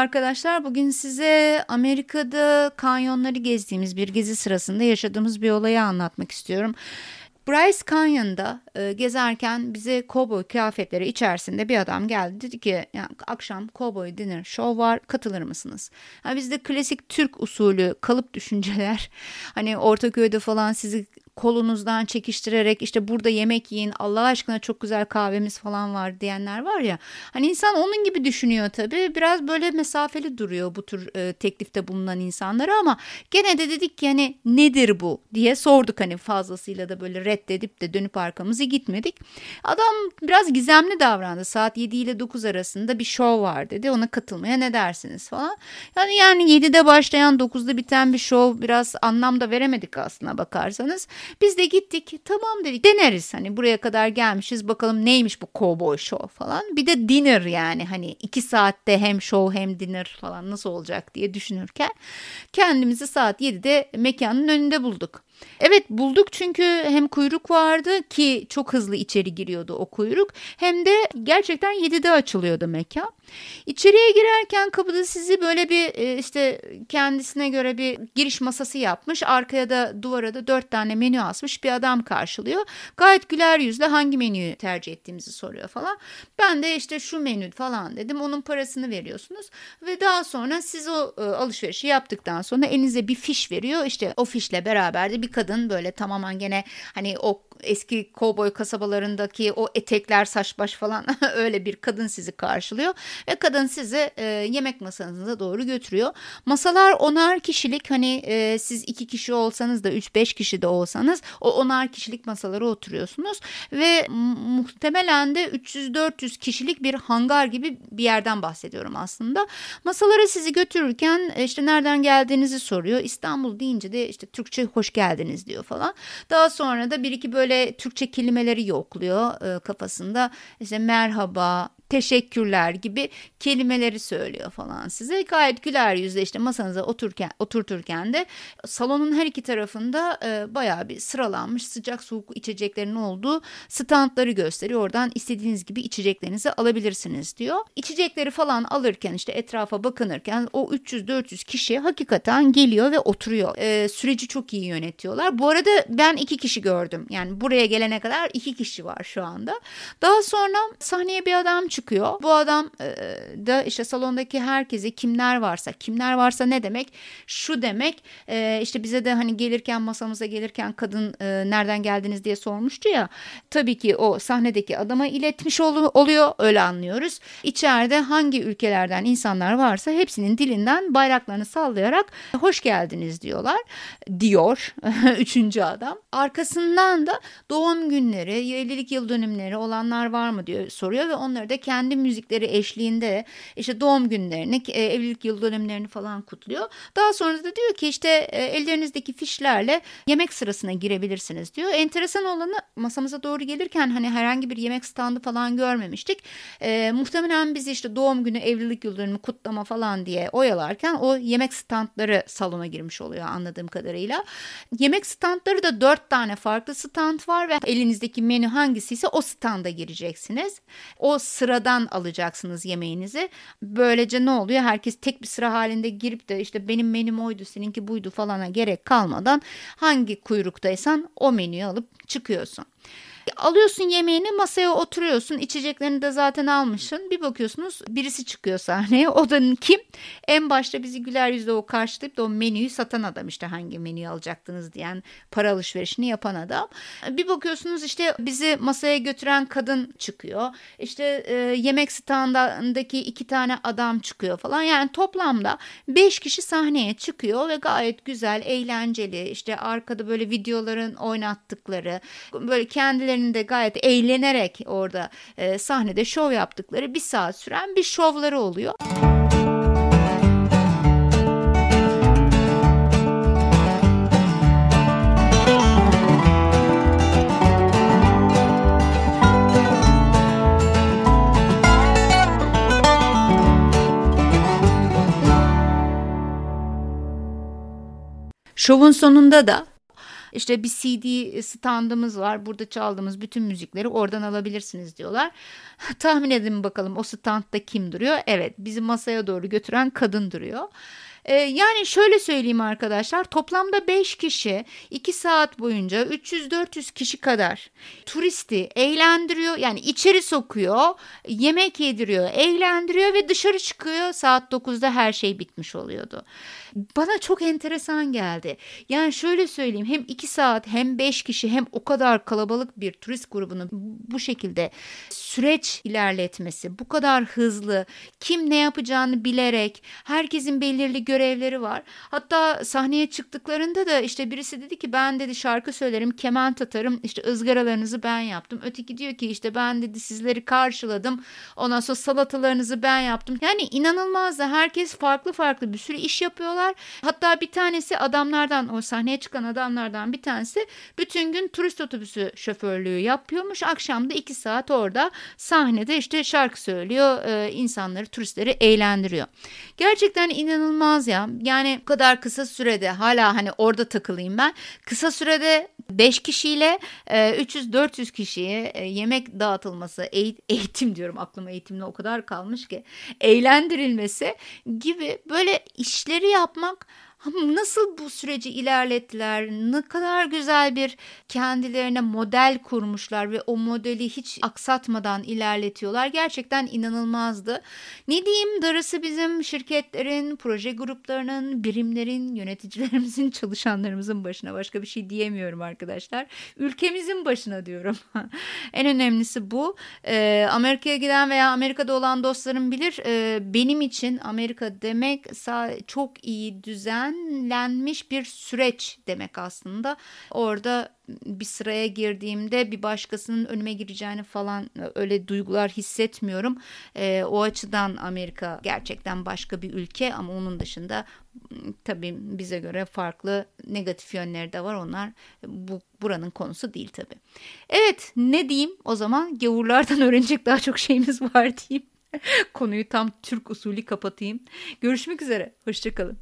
arkadaşlar. Bugün size Amerika'da kanyonları gezdiğimiz bir gezi sırasında yaşadığımız bir olayı anlatmak istiyorum. Bryce Canyon'da e, gezerken bize cowboy kıyafetleri içerisinde bir adam geldi. Dedi ki yani akşam cowboy dinner show var katılır mısınız? Yani bizde klasik Türk usulü kalıp düşünceler hani Ortaköy'de falan sizi kolunuzdan çekiştirerek işte burada yemek yiyin Allah aşkına çok güzel kahvemiz falan var diyenler var ya. Hani insan onun gibi düşünüyor tabii. Biraz böyle mesafeli duruyor bu tür e, teklifte bulunan insanlara ama gene de dedik ki hani nedir bu diye sorduk hani fazlasıyla da böyle reddedip de dönüp arkamızı gitmedik. Adam biraz gizemli davrandı. Saat 7 ile 9 arasında bir show var dedi. Ona katılmaya ne dersiniz falan. Yani yani 7'de başlayan 9'da biten bir show biraz anlam da veremedik aslına bakarsanız. Biz de gittik tamam dedik deneriz hani buraya kadar gelmişiz bakalım neymiş bu cowboy show falan. Bir de dinner yani hani iki saatte hem show hem dinner falan nasıl olacak diye düşünürken kendimizi saat 7'de mekanın önünde bulduk. Evet bulduk çünkü hem kuyruk vardı ki çok hızlı içeri giriyordu o kuyruk hem de gerçekten 7'de açılıyordu mekan. İçeriye girerken kapıda sizi böyle bir e, işte kendisine göre bir giriş masası yapmış. Arkaya da duvara da dört tane menü asmış bir adam karşılıyor. Gayet güler yüzle hangi menüyü tercih ettiğimizi soruyor falan. Ben de işte şu menü falan dedim. Onun parasını veriyorsunuz ve daha sonra siz o e, alışverişi yaptıktan sonra elinize bir fiş veriyor. İşte o fişle beraber de bir kadın böyle tamamen gene hani o eski kovboy kasabalarındaki o etekler saç baş falan öyle bir kadın sizi karşılıyor ve kadın sizi e, yemek masanıza doğru götürüyor. Masalar onar kişilik hani e, siz iki kişi olsanız da üç beş kişi de olsanız o onar kişilik masalara oturuyorsunuz ve muhtemelen de 300-400 kişilik bir hangar gibi bir yerden bahsediyorum aslında. Masalara sizi götürürken e, işte nereden geldiğinizi soruyor. İstanbul deyince de işte Türkçe hoş geldiniz diyor falan. Daha sonra da bir iki böyle böyle Türkçe kelimeleri yokluyor e, kafasında. İşte merhaba, teşekkürler gibi kelimeleri söylüyor falan size. Gayet güler yüzle işte masanıza otururken, oturturken de salonun her iki tarafında e, bayağı bir sıralanmış sıcak soğuk içeceklerin olduğu standları gösteriyor. Oradan istediğiniz gibi içeceklerinizi alabilirsiniz diyor. İçecekleri falan alırken işte etrafa bakınırken o 300-400 kişi hakikaten geliyor ve oturuyor. E, süreci çok iyi yönetiyorlar. Bu arada ben iki kişi gördüm. Yani buraya gelene kadar iki kişi var şu anda. Daha sonra sahneye bir adam çıkıyor çıkıyor. Bu adam e, da işte salondaki herkese kimler varsa, kimler varsa ne demek? Şu demek e, işte bize de hani gelirken masamıza gelirken kadın e, nereden geldiniz diye sormuştu ya. Tabii ki o sahnedeki adama iletmiş ol, oluyor öyle anlıyoruz. İçeride hangi ülkelerden insanlar varsa hepsinin dilinden bayraklarını sallayarak hoş geldiniz diyorlar diyor üçüncü adam. Arkasından da doğum günleri, evlilik yıl dönümleri olanlar var mı diyor soruyor ve onları da kendi müzikleri eşliğinde işte doğum günlerini, e, evlilik yıl dönümlerini falan kutluyor. Daha sonra da diyor ki işte e, ellerinizdeki fişlerle yemek sırasına girebilirsiniz diyor. Enteresan olanı masamıza doğru gelirken hani herhangi bir yemek standı falan görmemiştik. E, muhtemelen biz işte doğum günü, evlilik yıl dönümü kutlama falan diye oyalarken o yemek standları salona girmiş oluyor anladığım kadarıyla. Yemek standları da dört tane farklı stand var ve elinizdeki menü hangisiyse o standa gireceksiniz. O sıra sıradan alacaksınız yemeğinizi. Böylece ne oluyor? Herkes tek bir sıra halinde girip de işte benim menüm oydu, seninki buydu falana gerek kalmadan hangi kuyruktaysan o menüyü alıp çıkıyorsun. Alıyorsun yemeğini masaya oturuyorsun içeceklerini de zaten almışsın. Bir bakıyorsunuz birisi çıkıyor sahneye. O da kim? En başta bizi güler yüzle o karşılayıp da o menüyü satan adam. İşte hangi menüyü alacaktınız diyen para alışverişini yapan adam. Bir bakıyorsunuz işte bizi masaya götüren kadın çıkıyor. İşte e, yemek standındaki iki tane adam çıkıyor falan. Yani toplamda beş kişi sahneye çıkıyor ve gayet güzel eğlenceli. İşte arkada böyle videoların oynattıkları böyle kendilerini üzerinde gayet eğlenerek orada e, sahnede şov yaptıkları bir saat süren bir şovları oluyor. Şovun sonunda da İşte bir CD standımız var. Burada çaldığımız bütün müzikleri oradan alabilirsiniz diyorlar. Tahmin edin bakalım o standta kim duruyor? Evet bizi masaya doğru götüren kadın duruyor. Ee, yani şöyle söyleyeyim arkadaşlar toplamda 5 kişi 2 saat boyunca 300-400 kişi kadar turisti eğlendiriyor yani içeri sokuyor yemek yediriyor eğlendiriyor ve dışarı çıkıyor saat 9'da her şey bitmiş oluyordu. Bana çok enteresan geldi. Yani şöyle söyleyeyim hem 2 saat hem 5 kişi hem o kadar kalabalık bir turist grubunu bu şekilde süreç ilerletmesi bu kadar hızlı kim ne yapacağını bilerek herkesin belirli görevleri var. Hatta sahneye çıktıklarında da işte birisi dedi ki ben dedi şarkı söylerim, keman tatarım, işte ızgaralarınızı ben yaptım. Öteki diyor ki işte ben dedi sizleri karşıladım. Ondan sonra salatalarınızı ben yaptım. Yani inanılmaz da herkes farklı farklı bir sürü iş yapıyorlar. Hatta bir tanesi adamlardan o sahneye çıkan adamlardan bir tanesi bütün gün turist otobüsü şoförlüğü yapıyormuş. Akşam da iki saat orada sahnede işte şarkı söylüyor, insanları, turistleri eğlendiriyor. Gerçekten inanılmaz ya. Yani bu kadar kısa sürede hala hani orada takılayım ben. Kısa sürede 5 kişiyle 300-400 e, kişiye e, yemek dağıtılması, eğitim diyorum aklıma eğitimle o kadar kalmış ki eğlendirilmesi gibi böyle işleri yapmak Nasıl bu süreci ilerlettiler? Ne kadar güzel bir kendilerine model kurmuşlar ve o modeli hiç aksatmadan ilerletiyorlar. Gerçekten inanılmazdı. Ne diyeyim darısı bizim şirketlerin, proje gruplarının, birimlerin, yöneticilerimizin, çalışanlarımızın başına. Başka bir şey diyemiyorum arkadaşlar. Ülkemizin başına diyorum. en önemlisi bu. Ee, Amerika'ya giden veya Amerika'da olan dostlarım bilir. Ee, benim için Amerika demek çok iyi düzen düzenlenmiş bir süreç demek aslında. Orada bir sıraya girdiğimde bir başkasının önüme gireceğini falan öyle duygular hissetmiyorum. E, o açıdan Amerika gerçekten başka bir ülke ama onun dışında tabii bize göre farklı negatif yönleri de var. Onlar bu buranın konusu değil tabii. Evet ne diyeyim o zaman gavurlardan öğrenecek daha çok şeyimiz var diyeyim. Konuyu tam Türk usulü kapatayım. Görüşmek üzere. Hoşçakalın.